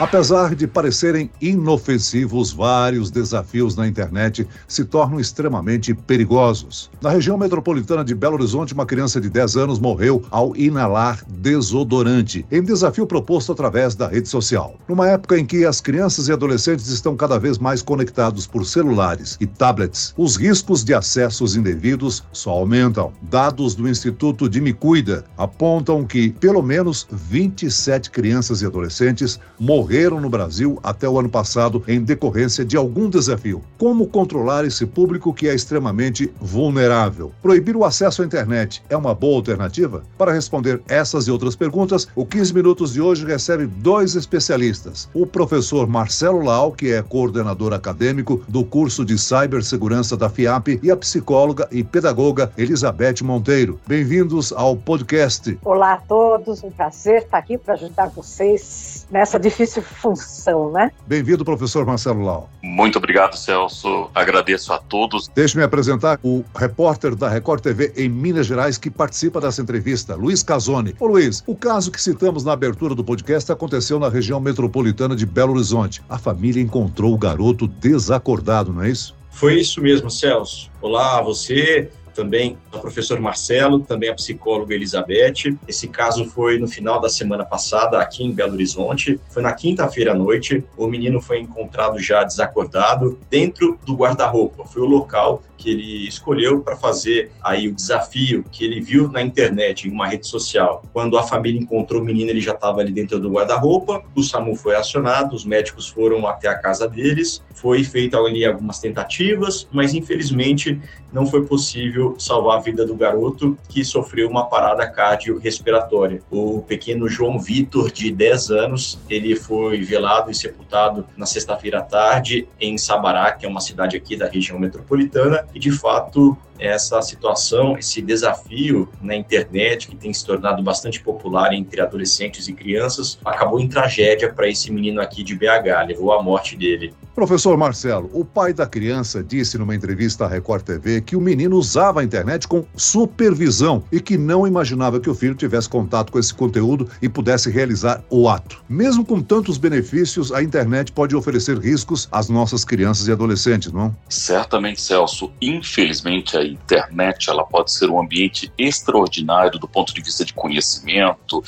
Apesar de parecerem inofensivos, vários desafios na internet se tornam extremamente perigosos. Na região metropolitana de Belo Horizonte, uma criança de 10 anos morreu ao inalar desodorante, em desafio proposto através da rede social. Numa época em que as crianças e adolescentes estão cada vez mais conectados por celulares e tablets, os riscos de acessos indevidos só aumentam. Dados do Instituto de Me Cuida apontam que pelo menos 27 crianças e adolescentes morreram morreram no Brasil até o ano passado em decorrência de algum desafio. Como controlar esse público que é extremamente vulnerável? Proibir o acesso à internet é uma boa alternativa? Para responder essas e outras perguntas, o 15 Minutos de hoje recebe dois especialistas. O professor Marcelo Lau, que é coordenador acadêmico do curso de cibersegurança da FIAP, e a psicóloga e pedagoga Elizabeth Monteiro. Bem-vindos ao podcast. Olá a todos, um prazer estar aqui para ajudar vocês nessa difícil função, né? Bem-vindo, professor Marcelo Lau. Muito obrigado, Celso. Agradeço a todos. Deixe-me apresentar o repórter da Record TV em Minas Gerais que participa dessa entrevista, Luiz Casoni. Ô Luiz, o caso que citamos na abertura do podcast aconteceu na região metropolitana de Belo Horizonte. A família encontrou o garoto desacordado, não é isso? Foi isso mesmo, Celso. Olá, você, também o professor Marcelo, também a psicóloga Elizabeth. Esse caso foi no final da semana passada, aqui em Belo Horizonte. Foi na quinta-feira à noite. O menino foi encontrado já desacordado dentro do guarda-roupa. Foi o local que ele escolheu para fazer aí o desafio que ele viu na internet, em uma rede social. Quando a família encontrou o menino, ele já estava ali dentro do guarda-roupa. O SAMU foi acionado, os médicos foram até a casa deles. Foi feita ali algumas tentativas, mas infelizmente não foi possível salvar a vida do garoto que sofreu uma parada cardiorrespiratória. O pequeno João Vitor, de 10 anos, ele foi velado e sepultado na sexta-feira à tarde em Sabará, que é uma cidade aqui da região metropolitana, e de fato essa situação, esse desafio na internet que tem se tornado bastante popular entre adolescentes e crianças, acabou em tragédia para esse menino aqui de BH, levou à morte dele. Professor Marcelo, o pai da criança disse numa entrevista à Record TV que o menino usava a internet com supervisão e que não imaginava que o filho tivesse contato com esse conteúdo e pudesse realizar o ato. Mesmo com tantos benefícios, a internet pode oferecer riscos às nossas crianças e adolescentes, não? Certamente, Celso. Infelizmente, a internet ela pode ser um ambiente extraordinário do ponto de vista de conhecimento,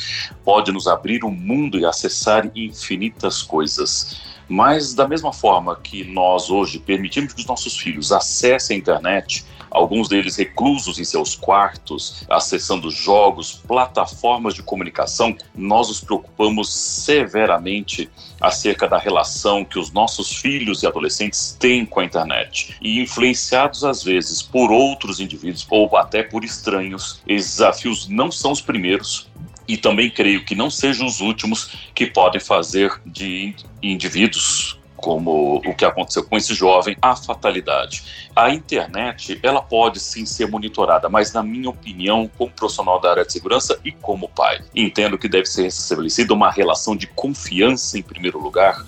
pode nos abrir um mundo e acessar infinitas coisas. Mas, da mesma forma que nós hoje permitimos que os nossos filhos acessem a internet, alguns deles reclusos em seus quartos, acessando jogos, plataformas de comunicação, nós nos preocupamos severamente acerca da relação que os nossos filhos e adolescentes têm com a internet. E influenciados às vezes por outros indivíduos ou até por estranhos, esses desafios não são os primeiros e também creio que não sejam os últimos que podem fazer de indivíduos como o que aconteceu com esse jovem, a fatalidade. A internet, ela pode sim ser monitorada, mas na minha opinião, como profissional da área de segurança e como pai, entendo que deve ser estabelecida uma relação de confiança em primeiro lugar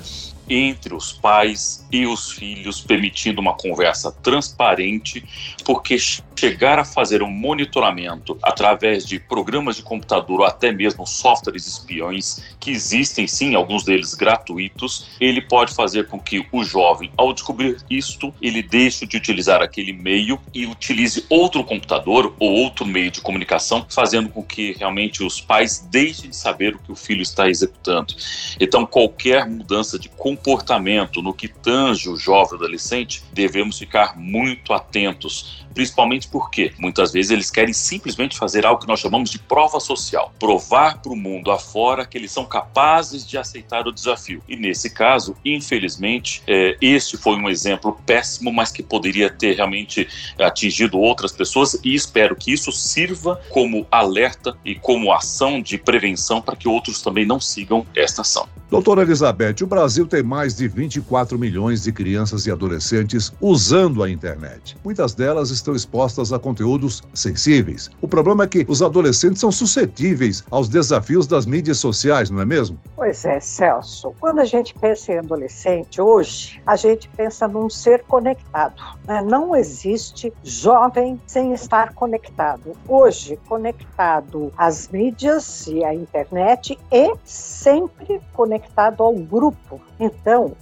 entre os pais e os filhos, permitindo uma conversa transparente, porque chegar a fazer um monitoramento através de programas de computador ou até mesmo softwares espiões, que existem sim, alguns deles gratuitos, ele pode fazer com que o jovem, ao descobrir isto, ele deixe de utilizar aquele meio e utilize outro computador ou outro meio de comunicação, fazendo com que realmente os pais deixem de saber o que o filho está executando. Então, qualquer mudança de comportamento no que tange o jovem adolescente, devemos ficar muito atentos principalmente porque muitas vezes eles querem simplesmente fazer algo que nós chamamos de prova social, provar para o mundo afora que eles são capazes de aceitar o desafio. E nesse caso, infelizmente, é, este foi um exemplo péssimo, mas que poderia ter realmente atingido outras pessoas e espero que isso sirva como alerta e como ação de prevenção para que outros também não sigam esta ação. Doutora Elizabeth, o Brasil tem mais de 24 milhões de crianças e adolescentes usando a internet. Muitas delas estão expostas a conteúdos sensíveis. O problema é que os adolescentes são suscetíveis aos desafios das mídias sociais, não é mesmo? Pois é, Celso. Quando a gente pensa em adolescente, hoje, a gente pensa num ser conectado. Né? Não existe jovem sem estar conectado. Hoje, conectado às mídias e à internet e sempre conectado ao grupo. Então,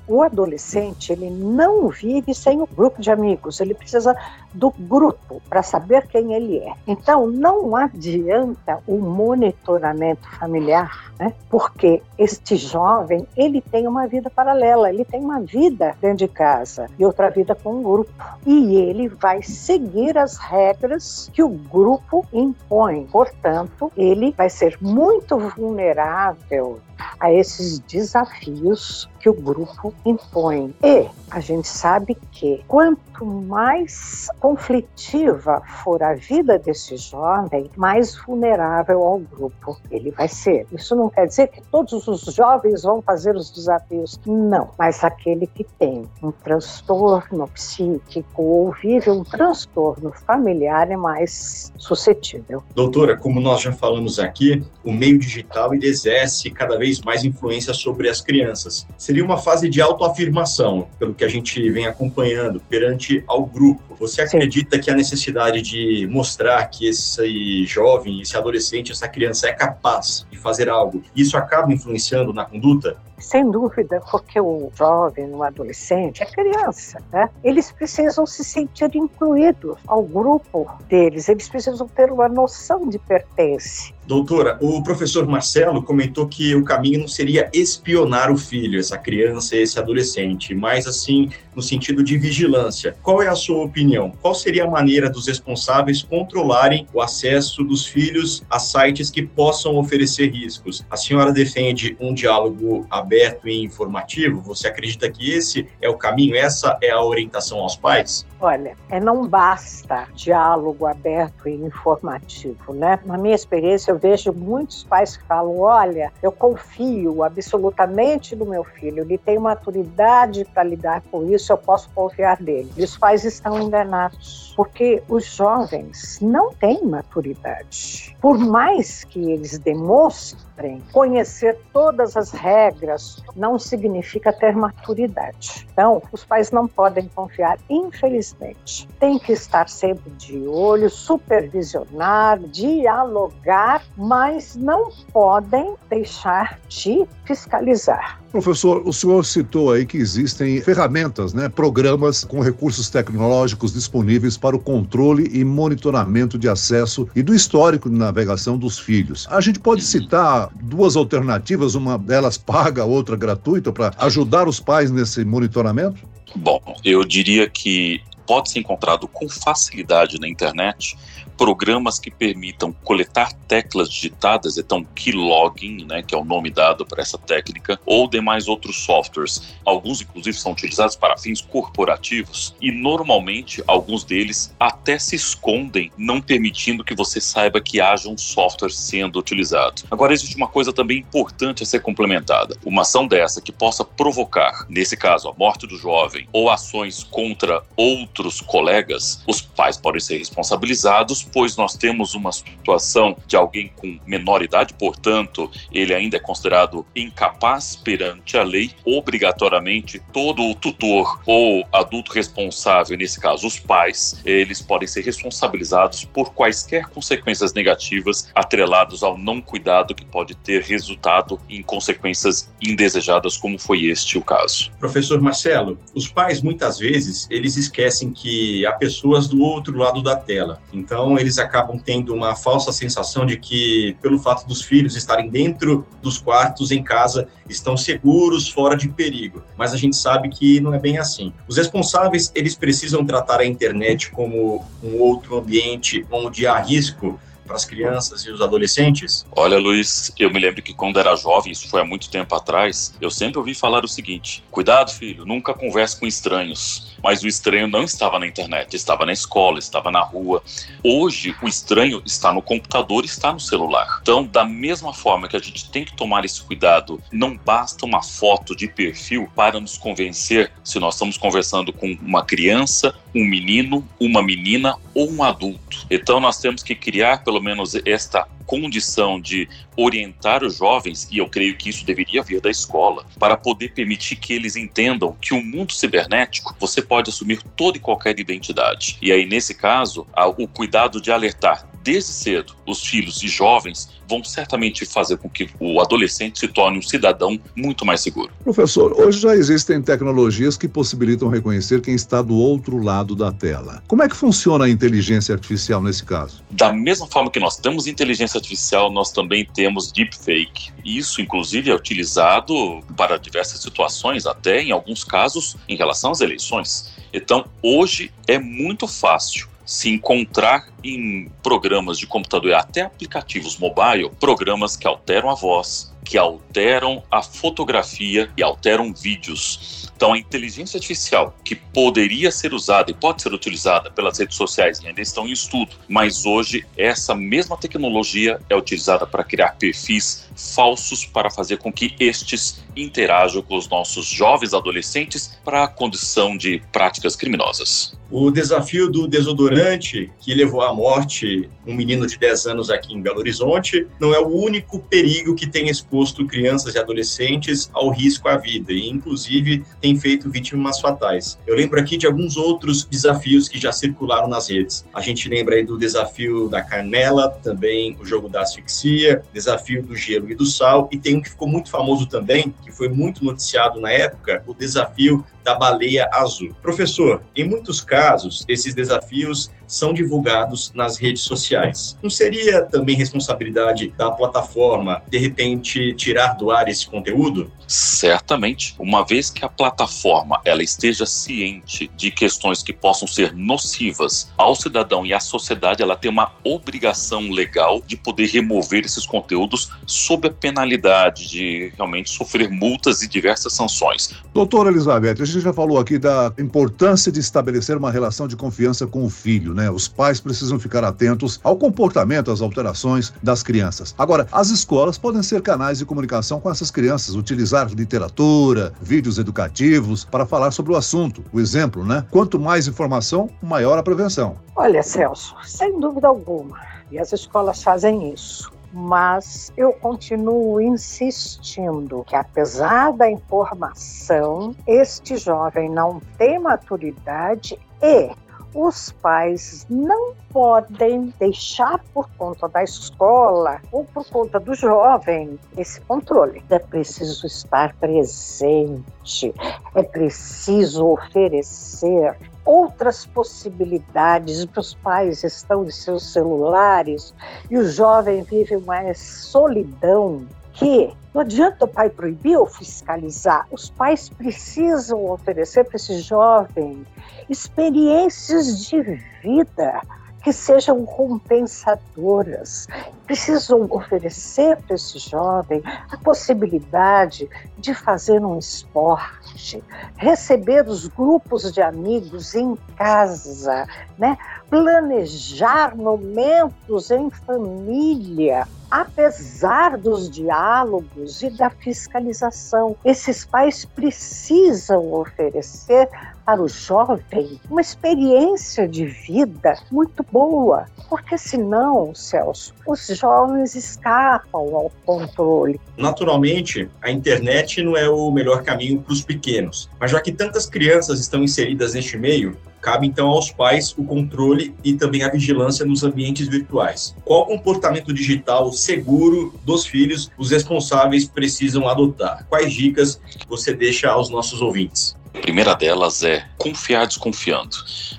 o adolescente, ele não vive sem o grupo de amigos, ele precisa do grupo para saber quem ele é. Então, não adianta o monitoramento familiar, né? porque este jovem, ele tem uma vida paralela, ele tem uma vida dentro de casa e outra vida com o grupo. E ele vai seguir as regras que o grupo impõe. Portanto, ele vai ser muito vulnerável a esses desafios que o grupo impõe. E a gente sabe que quanto mais conflitiva for a vida desse jovem, mais vulnerável ao grupo ele vai ser. Isso não quer dizer que todos os jovens vão fazer os desafios, não, mas aquele que tem um transtorno psíquico ou vive um transtorno familiar é mais suscetível. Doutora, como nós já falamos aqui, o meio digital ele exerce cada vez mais influência sobre as crianças. Seria uma fase de autoafirmação, pelo que a gente vem acompanhando perante ao grupo. Você acredita que a necessidade de mostrar que esse jovem, esse adolescente, essa criança é capaz de fazer algo, isso acaba influenciando na conduta? Sem dúvida, porque o jovem, o adolescente, a criança, né? Eles precisam se sentir incluídos ao grupo deles, eles precisam ter uma noção de pertence. Doutora, o professor Marcelo comentou que o caminho não seria espionar o filho, essa criança, esse adolescente, mas assim, no sentido de vigilância. Qual é a sua opinião? Qual seria a maneira dos responsáveis controlarem o acesso dos filhos a sites que possam oferecer riscos? A senhora defende um diálogo aberto e informativo? Você acredita que esse é o caminho, essa é a orientação aos pais? Olha, é não basta diálogo aberto e informativo, né? Na minha experiência, eu vejo muitos pais que falam: olha, eu confio absolutamente no meu filho, ele tem maturidade para lidar com isso, eu posso confiar nele. E os pais estão enganados, porque os jovens não têm maturidade. Por mais que eles demonstrem conhecer todas as regras, não significa ter maturidade. Então, os pais não podem confiar, infelizmente. Tem que estar sempre de olho, supervisionar, dialogar mas não podem deixar de fiscalizar. Professor, o senhor citou aí que existem ferramentas, né, programas com recursos tecnológicos disponíveis para o controle e monitoramento de acesso e do histórico de navegação dos filhos. A gente pode citar duas alternativas, uma delas paga, a outra gratuita, para ajudar os pais nesse monitoramento? Bom, eu diria que pode ser encontrado com facilidade na internet programas que permitam coletar teclas digitadas, então keylogging, né, que é o nome dado para essa técnica, ou demais outros softwares. Alguns, inclusive, são utilizados para fins corporativos e normalmente alguns deles até se escondem, não permitindo que você saiba que haja um software sendo utilizado. Agora, existe uma coisa também importante a ser complementada. Uma ação dessa que possa provocar, nesse caso, a morte do jovem ou ações contra outros colegas, os pais podem ser responsabilizados pois nós temos uma situação de alguém com menor idade, portanto, ele ainda é considerado incapaz perante a lei, obrigatoriamente todo o tutor ou adulto responsável, nesse caso os pais, eles podem ser responsabilizados por quaisquer consequências negativas atreladas ao não cuidado que pode ter resultado em consequências indesejadas, como foi este o caso. Professor Marcelo, os pais muitas vezes eles esquecem que há pessoas do outro lado da tela. Então eles acabam tendo uma falsa sensação de que, pelo fato dos filhos estarem dentro dos quartos em casa, estão seguros, fora de perigo. Mas a gente sabe que não é bem assim. Os responsáveis, eles precisam tratar a internet como um outro ambiente onde há risco para as crianças e os adolescentes? Olha, Luiz, eu me lembro que quando era jovem, isso foi há muito tempo atrás, eu sempre ouvi falar o seguinte: cuidado, filho, nunca converse com estranhos. Mas o estranho não estava na internet, estava na escola, estava na rua. Hoje, o estranho está no computador, está no celular. Então, da mesma forma que a gente tem que tomar esse cuidado, não basta uma foto de perfil para nos convencer se nós estamos conversando com uma criança, um menino, uma menina ou um adulto. Então, nós temos que criar pelo menos esta condição de orientar os jovens, e eu creio que isso deveria vir da escola, para poder permitir que eles entendam que o mundo cibernético você pode assumir toda e qualquer identidade. E aí, nesse caso, o cuidado de alertar desde cedo os filhos e jovens vão certamente fazer com que o adolescente se torne um cidadão muito mais seguro. Professor, hoje já existem tecnologias que possibilitam reconhecer quem está do outro lado da tela. Como é que funciona a inteligência artificial nesse caso? Da mesma forma que nós temos inteligência artificial, nós também temos deepfake. Isso, inclusive, é utilizado para diversas situações, até em alguns casos em relação às eleições. Então, hoje é muito fácil se encontrar em programas de computador e até aplicativos mobile, programas que alteram a voz, que alteram a fotografia e alteram vídeos. Então, a inteligência artificial, que poderia ser usada e pode ser utilizada pelas redes sociais e ainda estão em estudo, mas hoje essa mesma tecnologia é utilizada para criar perfis falsos para fazer com que estes interajam com os nossos jovens adolescentes para a condição de práticas criminosas. O desafio do desodorante, que levou à morte um menino de 10 anos aqui em Belo Horizonte, não é o único perigo que tem exposto crianças e adolescentes ao risco à vida, e inclusive tem feito vítimas fatais. Eu lembro aqui de alguns outros desafios que já circularam nas redes. A gente lembra aí do desafio da canela, também o jogo da asfixia, desafio do gelo e do sal, e tem um que ficou muito famoso também, que foi muito noticiado na época, o desafio da baleia azul. Professor, em muitos casos, esses desafios são divulgados nas redes sociais. Não seria também responsabilidade da plataforma, de repente, tirar do ar esse conteúdo? Certamente. Uma vez que a plataforma ela esteja ciente de questões que possam ser nocivas ao cidadão e à sociedade, ela tem uma obrigação legal de poder remover esses conteúdos sob a penalidade de realmente sofrer multas e diversas sanções. Doutora Elizabeth, a gente já falou aqui da importância de estabelecer uma relação de confiança com o filho, né? Os pais precisam ficar atentos ao comportamento, às alterações das crianças. Agora, as escolas podem ser canais de comunicação com essas crianças, utilizar literatura, vídeos educativos para falar sobre o assunto. O exemplo, né? Quanto mais informação, maior a prevenção. Olha, Celso, sem dúvida alguma, e as escolas fazem isso mas eu continuo insistindo que, apesar da informação, este jovem não tem maturidade e os pais não podem deixar por conta da escola ou por conta do jovem esse controle. É preciso estar presente, é preciso oferecer outras possibilidades. Os pais estão de seus celulares e o jovem vive uma solidão que não adianta o pai proibir ou fiscalizar. Os pais precisam oferecer para esse jovem experiências de vida que sejam compensadoras. Precisam oferecer para esse jovem a possibilidade de fazer um esporte, receber os grupos de amigos em casa, né? Planejar momentos em família, apesar dos diálogos e da fiscalização. Esses pais precisam oferecer para o jovem uma experiência de vida muito boa, porque senão, Celso, os jovens escapam ao controle. Naturalmente, a internet não é o melhor caminho para os pequenos, mas já que tantas crianças estão inseridas neste meio, cabe então aos pais o controle e também a vigilância nos ambientes virtuais. Qual comportamento digital seguro dos filhos os responsáveis precisam adotar? Quais dicas você deixa aos nossos ouvintes? A primeira delas é confiar desconfiando.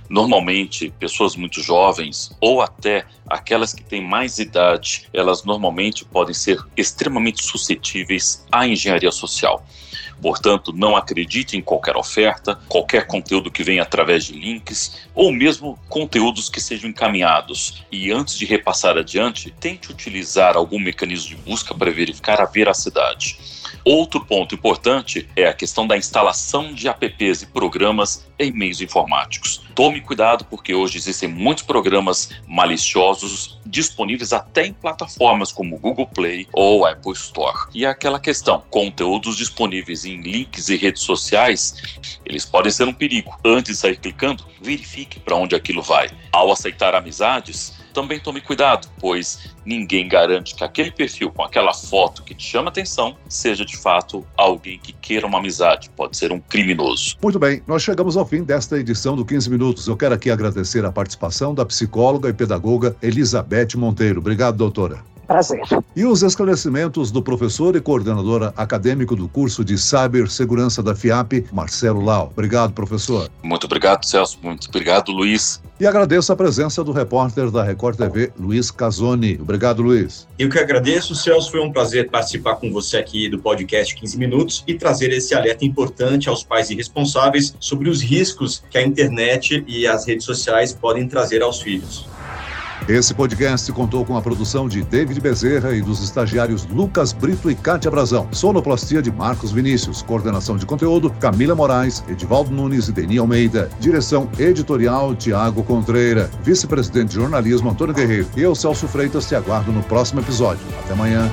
Normalmente, pessoas muito jovens ou até aquelas que têm mais idade, elas normalmente podem ser extremamente suscetíveis à engenharia social. Portanto, não acredite em qualquer oferta, qualquer conteúdo que venha através de links ou mesmo conteúdos que sejam encaminhados. E antes de repassar adiante, tente utilizar algum mecanismo de busca para verificar a veracidade. Outro ponto importante é a questão da instalação de apps e programas em meios informáticos. Tome cuidado porque hoje existem muitos programas maliciosos disponíveis até em plataformas como Google Play ou Apple Store. E é aquela questão, conteúdos disponíveis em links e redes sociais, eles podem ser um perigo. Antes de sair clicando, verifique para onde aquilo vai. Ao aceitar amizades, também tome cuidado, pois ninguém garante que aquele perfil com aquela foto que te chama atenção seja de fato alguém que queira uma amizade, pode ser um criminoso. Muito bem, nós chegamos ao fim desta edição do 15 Minutos. Eu quero aqui agradecer a participação da psicóloga e pedagoga Elizabeth Monteiro. Obrigado, doutora. Prazer. E os esclarecimentos do professor e coordenadora acadêmico do curso de Cibersegurança da FIAP, Marcelo Lau. Obrigado, professor. Muito obrigado, Celso. Muito obrigado, Luiz. E agradeço a presença do repórter da Record TV, Luiz Casoni. Obrigado, Luiz. Eu que agradeço, Celso. Foi um prazer participar com você aqui do podcast 15 Minutos e trazer esse alerta importante aos pais e responsáveis sobre os riscos que a internet e as redes sociais podem trazer aos filhos. Esse podcast contou com a produção de David Bezerra e dos estagiários Lucas Brito e Kátia Brazão. Sonoplastia de Marcos Vinícius. Coordenação de conteúdo Camila Moraes, Edivaldo Nunes e Deni Almeida. Direção editorial Tiago Contreira. Vice-presidente de jornalismo Antônio Guerreiro. E eu, Celso Freitas, te aguardo no próximo episódio. Até amanhã.